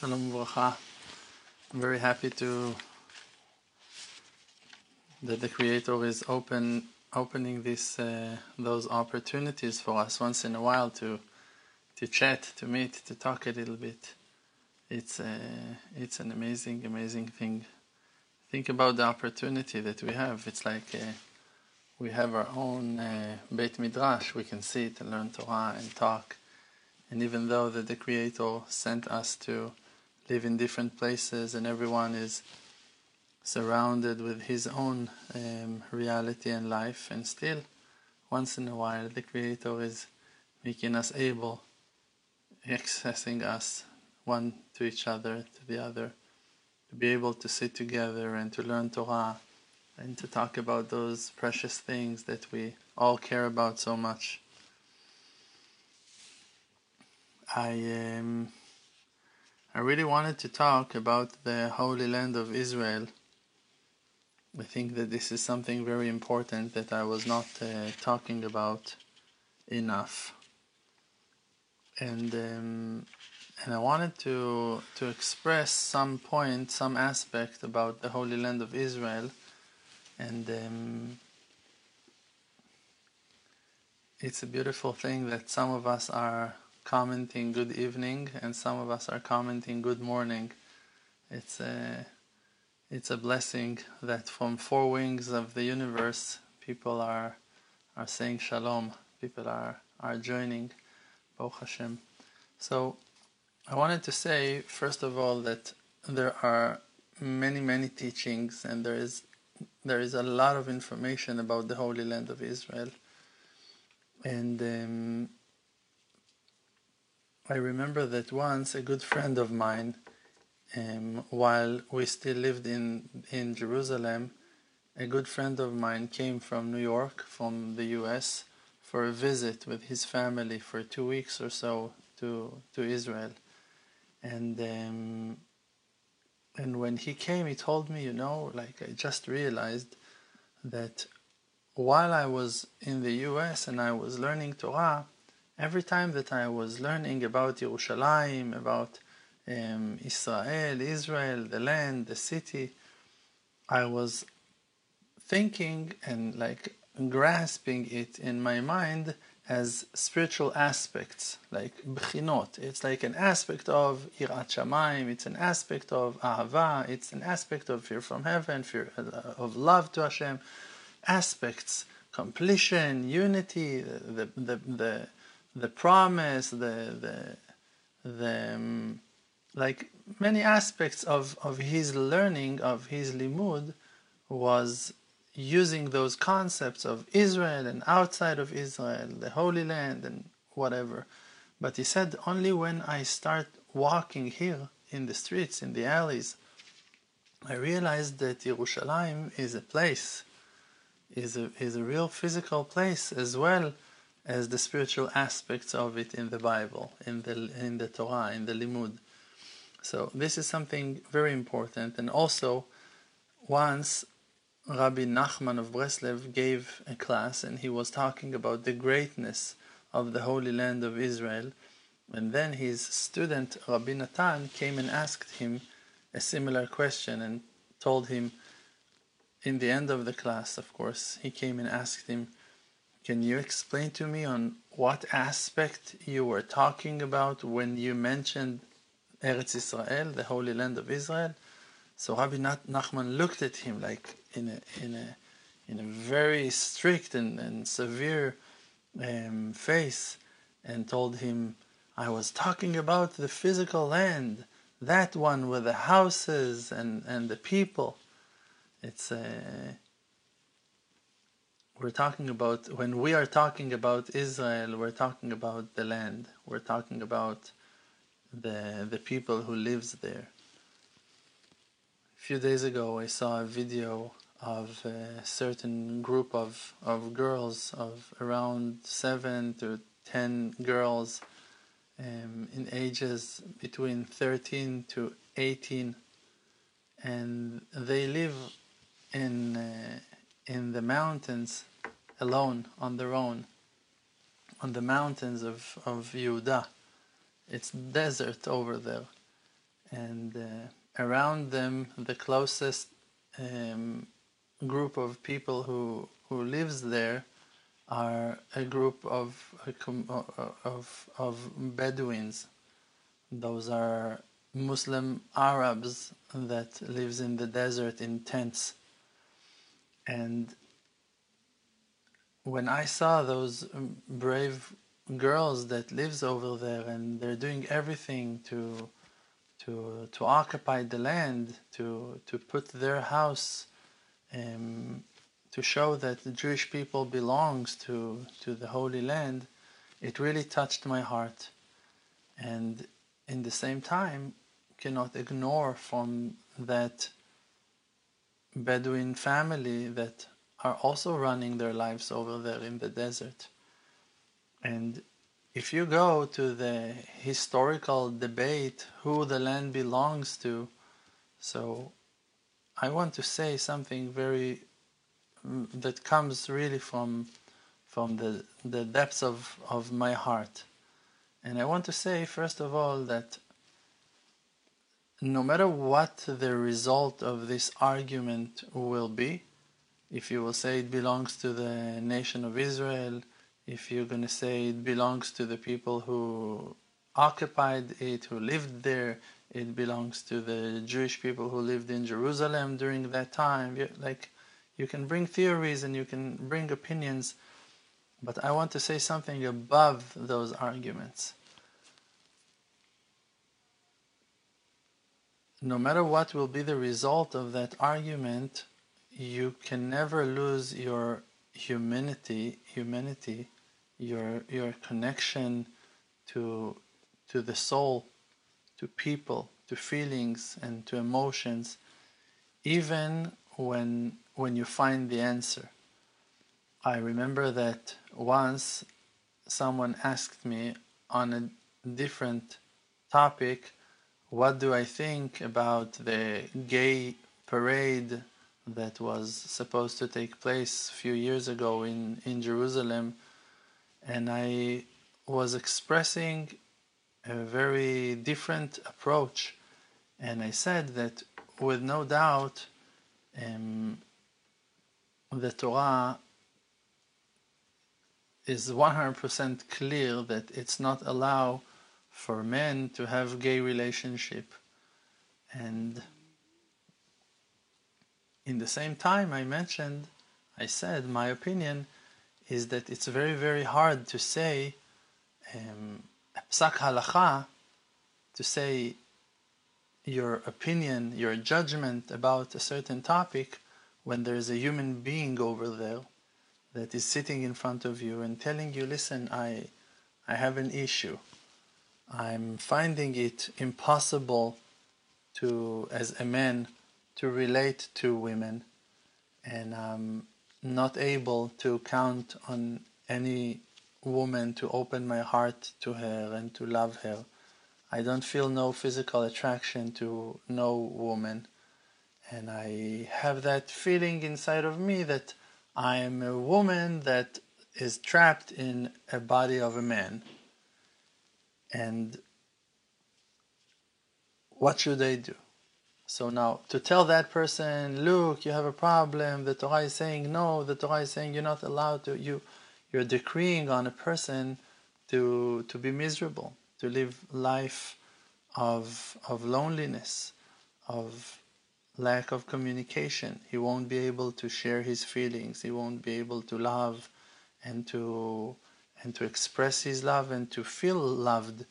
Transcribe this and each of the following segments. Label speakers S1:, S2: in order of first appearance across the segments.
S1: Shalom Uvracha. I'm very happy to that the Creator is open opening this uh, those opportunities for us once in a while to to chat, to meet, to talk a little bit. It's uh, it's an amazing, amazing thing. Think about the opportunity that we have. It's like uh, we have our own uh, Beit Midrash. We can sit and learn Torah and talk. And even though that the Creator sent us to live in different places and everyone is surrounded with his own um, reality and life, and still, once in a while, the Creator is making us able, accessing us one to each other, to the other, to be able to sit together and to learn Torah and to talk about those precious things that we all care about so much. I um, I really wanted to talk about the Holy Land of Israel. I think that this is something very important that I was not uh, talking about enough, and um, and I wanted to to express some point, some aspect about the Holy Land of Israel, and um, it's a beautiful thing that some of us are commenting good evening and some of us are commenting good morning. It's a, it's a blessing that from four wings of the universe people are are saying shalom. People are, are joining. Baruch Hashem. So I wanted to say first of all that there are many many teachings and there is there is a lot of information about the Holy Land of Israel and um, I remember that once a good friend of mine, um, while we still lived in, in Jerusalem, a good friend of mine came from New York, from the US, for a visit with his family for two weeks or so to, to Israel. And, um, and when he came, he told me, you know, like I just realized that while I was in the US and I was learning Torah, every time that I was learning about Yerushalayim, about um, Israel, Israel, the land, the city, I was thinking and like grasping it in my mind as spiritual aspects, like bchinot. It's like an aspect of irat shamayim. It's an aspect of ahava. It's an aspect of fear from heaven, fear uh, of love to Hashem. Aspects, completion, unity, the the the, the promise, the the the um, like many aspects of of his learning of his limud was using those concepts of Israel and outside of Israel, the Holy Land and whatever. But he said only when I start walking here in the streets, in the alleys, I realized that Yerushalayim is a place, is a is a real physical place as well as the spiritual aspects of it in the Bible, in the in the Torah, in the Limud. So this is something very important. And also, once Rabbi Nachman of Breslev gave a class, and he was talking about the greatness of the Holy Land of Israel. And then his student Rabbi Natan came and asked him a similar question and told him, in the end of the class, of course, he came and asked him, can you explain to me on what aspect you were talking about when you mentioned Eretz Israel, the Holy Land of Israel? So Rabbi Nachman looked at him like in a in a in a very strict and, and severe um, face and told him, I was talking about the physical land, that one with the houses and, and the people. It's a uh, we're talking about when we are talking about Israel, we're talking about the land. We're talking about the the people who lives there. A few days ago, I saw a video of a certain group of of girls of around seven to ten girls um, in ages between 13 to 18 and they live in uh, in the mountains alone on their own on the mountains of, of Yehuda. It's desert over there. and uh, around them, the closest um, group of people who who lives there are a group of of of Bedouins. Those are Muslim Arabs that lives in the desert in tents. And when I saw those brave girls that lives over there and they're doing everything to to to occupy the land to to put their house um, to show that the Jewish people belongs to to the Holy Land, it really touched my heart, and in the same time, cannot ignore from that Bedouin family that are also running their lives over there in the desert. And if you go to the historical debate who the land belongs to, so I want to say something very mm, that comes really from from the the depths of, of my heart. And I want to say first of all that no matter what the result of this argument will be, if you will say it belongs to the nation of Israel, if you're going to say it belongs to the people who occupied it, who lived there, it belongs to the Jewish people who lived in Jerusalem during that time. Like, you can bring theories and you can bring opinions, but I want to say something above those arguments. No matter what will be the result of that argument, you can never lose your humanity, humanity, your your connection to to the soul, to people, to feelings and to emotions, even when when you find the answer. I remember that once someone asked me on a different topic, what do I think about the gay parade that was supposed to take place a few years ago in, in Jerusalem. And I was expressing a very different approach. And I said that with no doubt, um, the Torah is 100% clear that it's not allowed for men to have gay relationship. And in the same time, I mentioned, I said, my opinion is that it's very, very hard to say um, halacha, to say your opinion, your judgment about a certain topic when there is a human being over there that is sitting in front of you and telling you, listen, I, I have an issue. I'm finding it impossible to, as a man, to relate to women, and I'm not able to count on any woman to open my heart to her and to love her. I don't feel no physical attraction to no woman, and I have that feeling inside of me that I am a woman that is trapped in a body of a man. And what should I do? So now, to tell that person, look, you have a problem, the Torah is saying no, the Torah is saying you're not allowed to, you, you're decreeing on a person to, to be miserable, to live life of, of loneliness, of lack of communication. He won't be able to share his feelings. He won't be able to love and to and to express his love and to feel loved.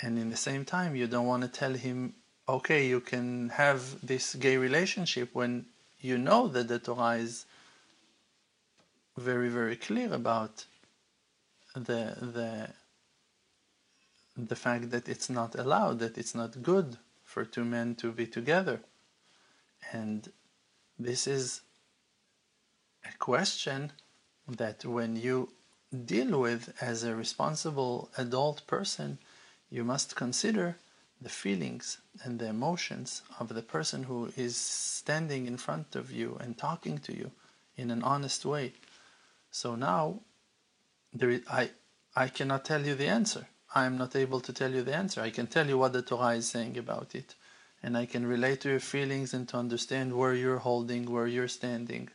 S1: And in the same time, you don't want to tell him okay, you can have this gay relationship when you know that the Torah is very, very clear about the the the fact that it's not allowed, that it's not good for two men to be together. And this is a question that when you deal with as a responsible adult person, you must consider the feelings and the emotions of the person who is standing in front of you and talking to you in an honest way. So now, there is, I, I cannot tell you the answer. I'm not able to tell you the answer. I can tell you what the Torah is saying about it. And I can relate to your feelings and to understand where you're holding, where you're standing.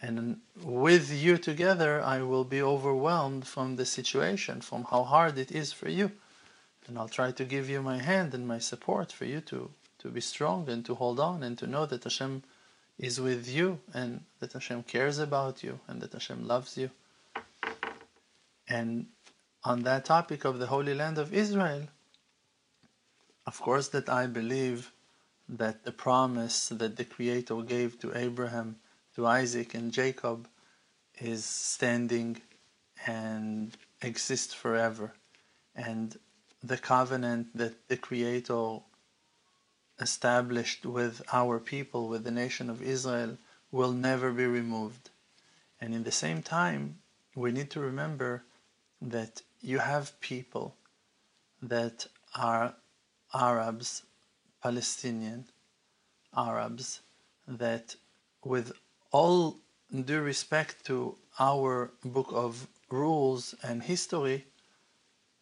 S1: And with you together, I will be overwhelmed from the situation, from how hard it is for you. And I'll try to give you my hand and my support for you to, to be strong and to hold on and to know that Hashem is with you and that Hashem cares about you and that Hashem loves you. And on that topic of the Holy Land of Israel, of course, that I believe that the promise that the Creator gave to Abraham, to Isaac, and Jacob is standing and exists forever. And the covenant that the Creator established with our people, with the nation of Israel, will never be removed. And in the same time, we need to remember that you have people that are Arabs, Palestinian Arabs, that with all due respect to our book of rules and history,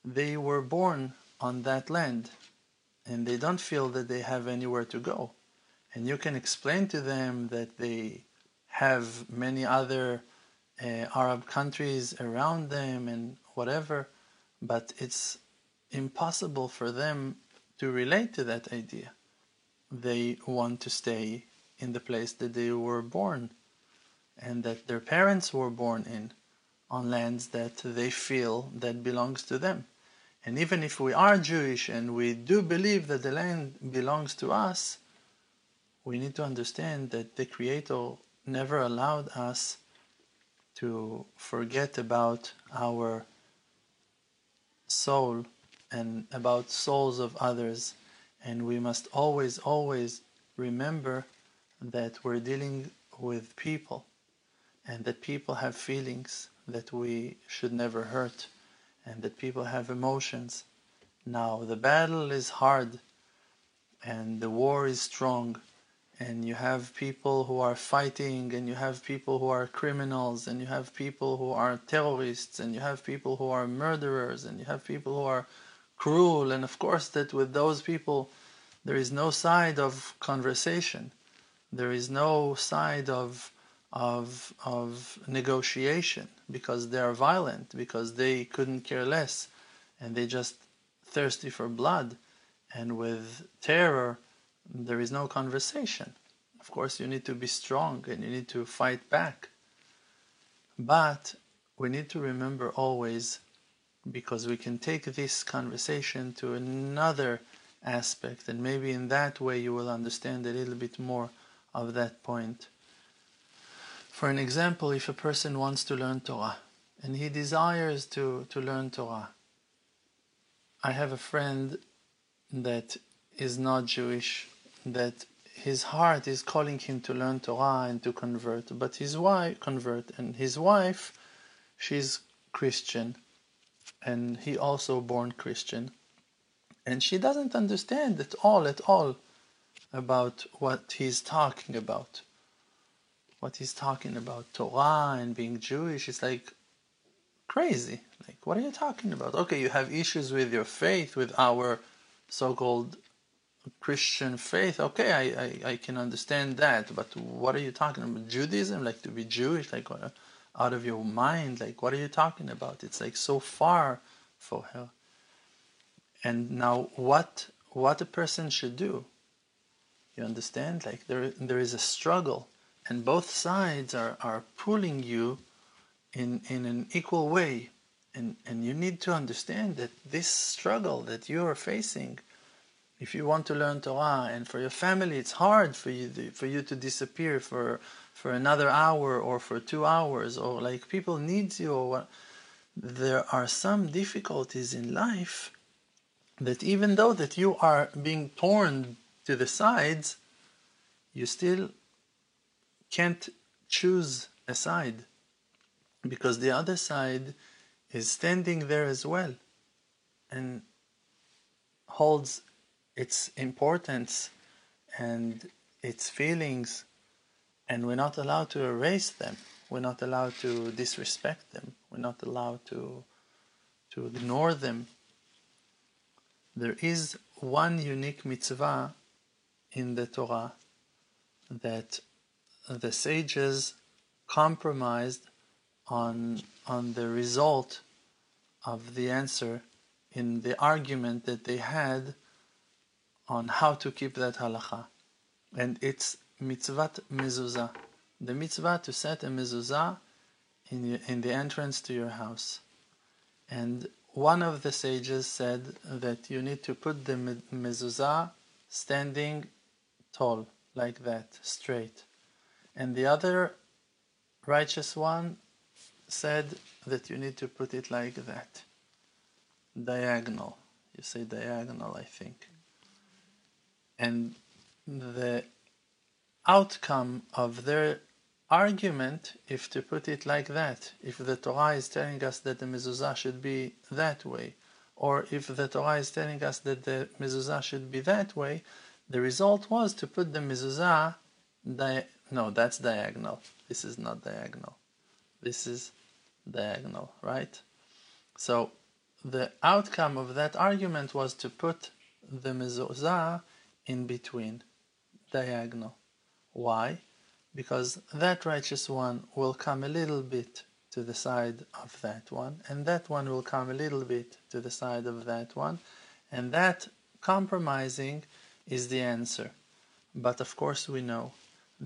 S1: they were born on that land and they don't feel that they have anywhere to go. And you can explain to them that they have many other uh, Arab countries around them and whatever, but it's impossible for them to relate to that idea. They want to stay in the place that they were born and that their parents were born in on lands that they feel that belongs to them. And even if we are Jewish and we do believe that the land belongs to us, we need to understand that the Creator never allowed us to forget about our soul and about souls of others. And we must always, always remember that we're dealing with people and that people have feelings that we should never hurt and that people have emotions. Now, the battle is hard and the war is strong, and you have people who are fighting, and you have people who are criminals, and you have people who are terrorists, and you have people who are murderers, and you have people who are cruel, and of course, that with those people, there is no side of conversation, there is no side of of of negotiation because they are violent because they couldn't care less and they just thirsty for blood and with terror there is no conversation. Of course you need to be strong and you need to fight back. But we need to remember always because we can take this conversation to another aspect and maybe in that way you will understand a little bit more of that point for an example, if a person wants to learn Torah and he desires to, to learn Torah, I have a friend that is not Jewish, that his heart is calling him to learn Torah and to convert, but his wife convert and his wife, she's Christian, and he also born Christian, and she doesn't understand at all, at all, about what he's talking about what he's talking about Torah and being Jewish. It's like crazy. Like, what are you talking about? Okay, you have issues with your faith, with our so-called Christian faith. Okay, I, I, I can understand that, but what are you talking about? Judaism, like to be Jewish, like uh, out of your mind. Like, what are you talking about? It's like so far for her. And now, what what a person should do? You understand? Like there there is a struggle and both sides are, are pulling you in, in an equal way. And, and you need to understand that this struggle that you are facing, if you want to learn Torah and for your family, it's hard for you to, for you to disappear for for another hour or for two hours or like people need you or what. There are some difficulties in life that even though that you are being torn to the sides, you still can't choose a side because the other side is standing there as well and holds its importance and its feelings and we're not allowed to erase them. We're not allowed to disrespect them. We're not allowed to to ignore them. There is one unique mitzvah in the Torah that the sages compromised on on the result of the answer in the argument that they had on how to keep that halacha. And it's mitzvat mezuzah, the mitzvah to set a mezuzah in, in the entrance to your house. And one of the sages said that you need to put the mezuzah standing tall, like that, straight. And the other righteous one said that you need to put it like that, diagonal. You say diagonal, I think. And the outcome of their argument, if to put it like that, if the Torah is telling us that the mezuzah should be that way, or if the Torah is telling us that the mezuzah should be that way, the result was to put the mezuzah, di- no, that's diagonal. This is not diagonal. This is diagonal, right? So the outcome of that argument was to put the mezuzah in between, diagonal. Why? because that righteous one will come a little bit to the side of that one, and that one will come a little bit to the side of that one, and that compromising is the answer. But of course, we know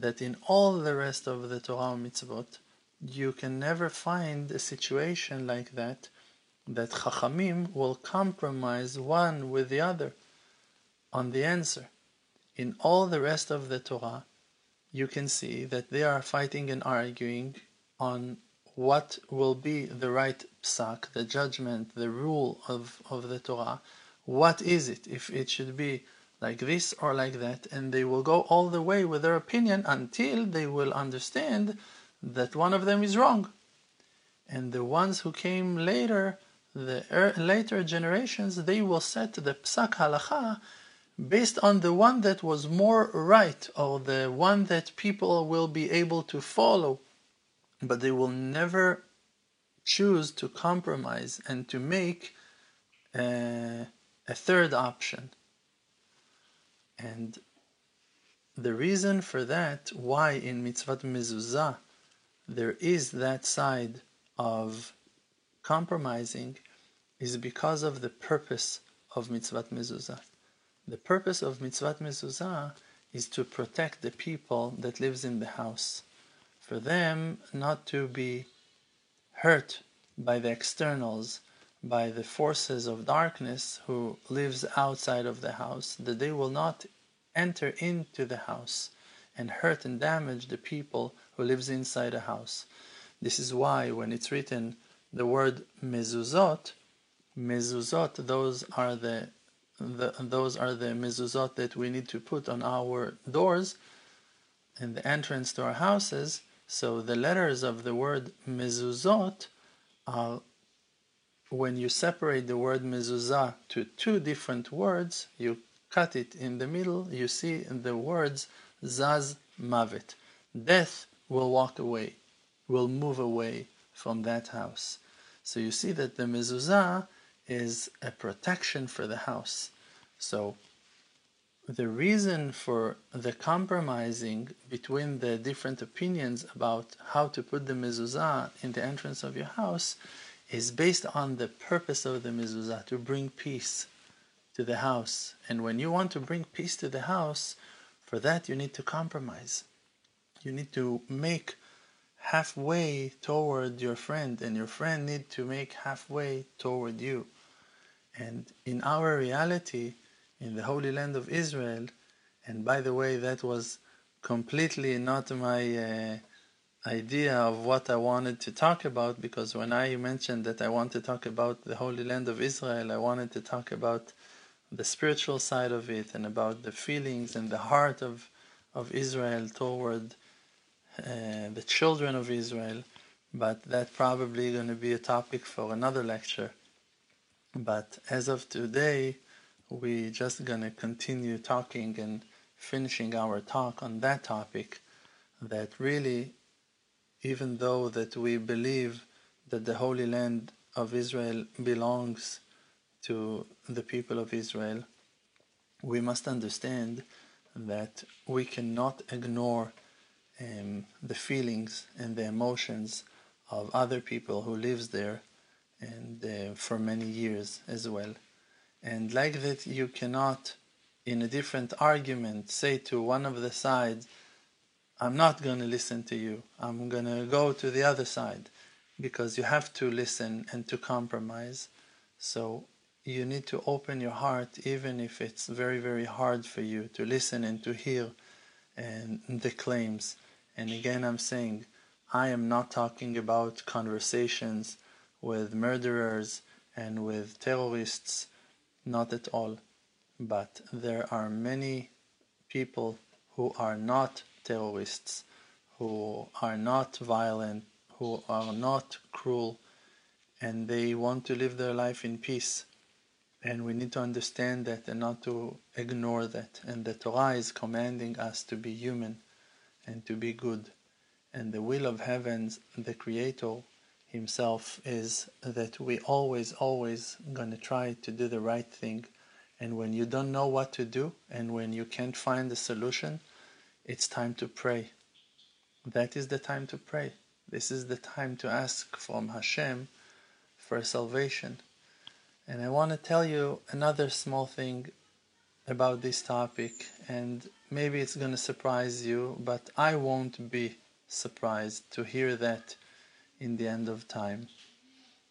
S1: that in all the rest of the Torah mitzvot, you can never find a situation like that, that Chachamim will compromise one with the other on the answer. In all the rest of the Torah, you can see that they are fighting and arguing on what will be the right psak, the judgment, the rule of, of the Torah. What is it? If it should be like this or like that, and they will go all the way with their opinion until they will understand that one of them is wrong. And the ones who came later, the er, later generations, they will set the psak halacha based on the one that was more right or the one that people will be able to follow, but they will never choose to compromise and to make a, a third option. And the reason for that, why in mitzvah mezuzah there is that side of compromising, is because of the purpose of mitzvah mezuzah. The purpose of mitzvat mezuzah is to protect the people that lives in the house, for them not to be hurt by the externals, by the forces of darkness who lives outside of the house, that they will not enter into the house and hurt and damage the people who lives inside a house. This is why when it's written the word mezuzot, mezuzot, those are the the, those are the mezuzot that we need to put on our doors in the entrance to our houses. So the letters of the word mezuzot are when you separate the word mezuzah to two different words, you cut it in the middle, you see the words zaz mavet. Death will walk away, will move away from that house. So you see that the mezuzah is a protection for the house. So the reason for the compromising between the different opinions about how to put the mezuzah in the entrance of your house is based on the purpose of the mezuzah to bring peace to the house. And when you want to bring peace to the house, for that you need to compromise. You need to make halfway toward your friend, and your friend need to make halfway toward you. And in our reality, in the Holy Land of Israel, and by the way, that was completely not my uh, idea of what I wanted to talk about because when I mentioned that I want to talk about the Holy Land of Israel, I wanted to talk about the spiritual side of it and about the feelings and the heart of, of Israel toward uh, the children of Israel. But that's probably going to be a topic for another lecture. But as of today, we're just gonna continue talking and finishing our talk on that topic. That really, even though that we believe that the Holy Land of Israel belongs to the people of Israel, we must understand that we cannot ignore um, the feelings and the emotions of other people who lives there and uh, for many years as well. And like that, you cannot, in a different argument, say to one of the sides, I'm not going to listen to you. I'm going to go to the other side because you have to listen and to compromise. So you need to open your heart, even if it's very, very hard for you to listen and to hear and the claims. And again, I'm saying, I am not talking about conversations with murderers and with terrorists, not at all. But there are many people who are not terrorists, who are not violent, who are not cruel, and they want to live their life in peace. And we need to understand that and not to ignore that. And the Torah is commanding us to be human and to be good. And the will of heavens, the Creator Himself, is that we always, always gonna try to do the right thing. And when you don't know what to do and when you can't find a solution, it's time to pray. That is the time to pray. This is the time to ask from Hashem for salvation. And I want to tell you another small thing about this topic, and maybe it's going to surprise you, but I won't be surprised to hear that in the end of time.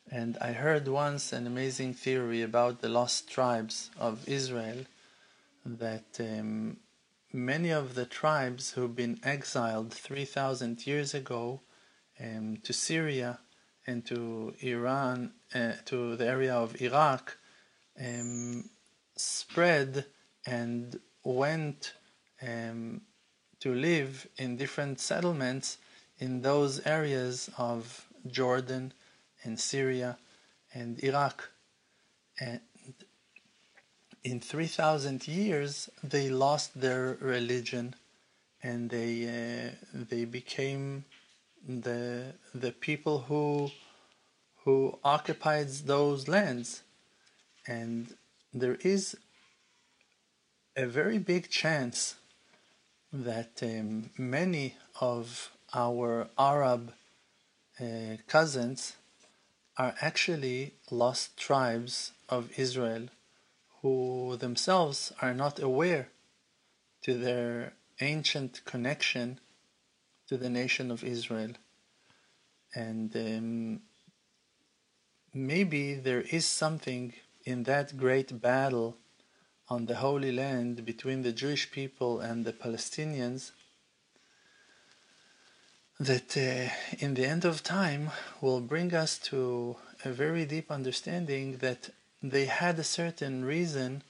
S1: And I heard once an amazing theory about the lost tribes of Israel that um, many of the tribes who've been exiled 3,000 years ago um, to Syria and to Iran, uh, to the area of Iraq, um, spread and went um, to live in different settlements in those areas of Jordan and Syria and Iraq. And in 3,000 years, they lost their religion and they, uh, they became the the people who who occupied those lands. And there is a very big chance that um, many of our Arab uh, cousins are actually lost tribes of Israel who themselves are not aware to their ancient connection to the nation of Israel. And um, maybe there is something in that great battle on the Holy Land between the Jewish people and the Palestinians that uh, in the end of time will bring us to a very deep understanding that they had a certain reason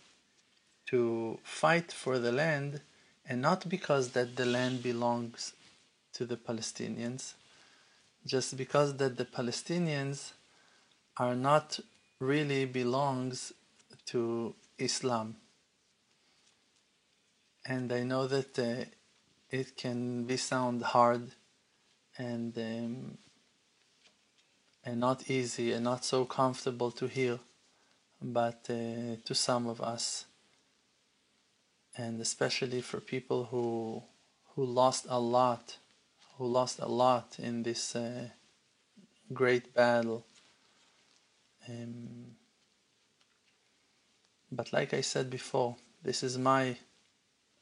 S1: to fight for the land and not because that the land belongs to the Palestinians just because that the Palestinians are not really belongs to Islam. And I know that uh, it can be sound hard and um, and not easy and not so comfortable to hear, but uh, to some of us, and especially for people who who lost a lot who lost a lot in this uh, great battle. Um, but like I said before, this is my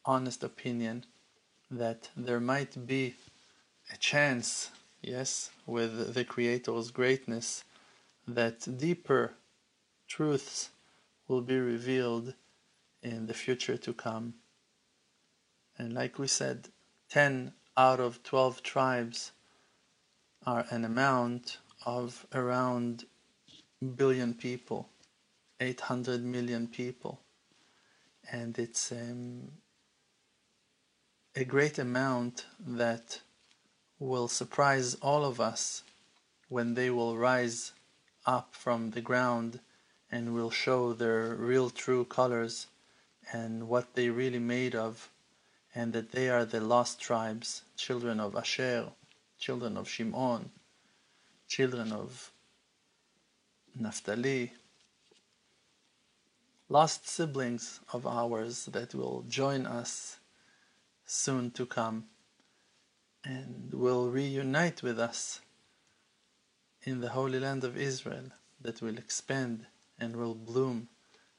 S1: honest opinion that there might be a chance, yes, with the Creator's greatness, that deeper truths will be revealed in the future to come. And like we said, 10 out of 12 tribes are an amount of around billion people 800 million people and it's um, a great amount that will surprise all of us when they will rise up from the ground and will show their real true colors and what they really made of and that they are the lost tribes, children of Asher, children of Shimon, children of Naphtali, lost siblings of ours that will join us soon to come and will reunite with us in the Holy Land of Israel that will expand and will bloom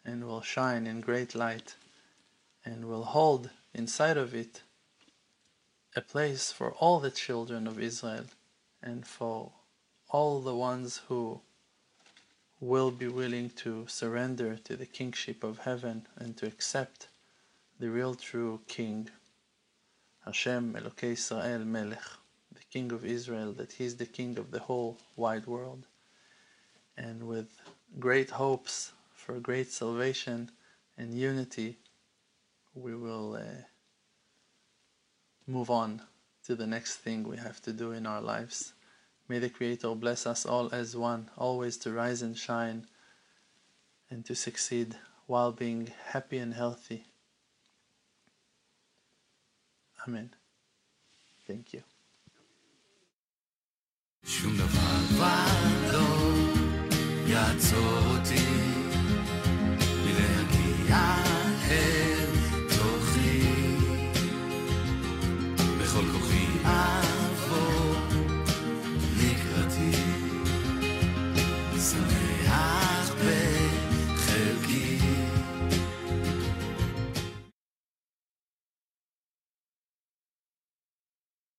S1: and will shine in great light and will hold inside of it a place for all the children of Israel and for all the ones who will be willing to surrender to the kingship of heaven and to accept the real true king Hashem Elokei Israel Melech the king of Israel that he is the king of the whole wide world. And with great hopes for great salvation and unity we will uh, move on to the next thing we have to do in our lives May the Creator bless us all as one, always to rise and shine and to succeed while being happy and healthy. Amen. Thank you.
S2: יעצור אותי מלהגיע אל תוכי בכל כוחי.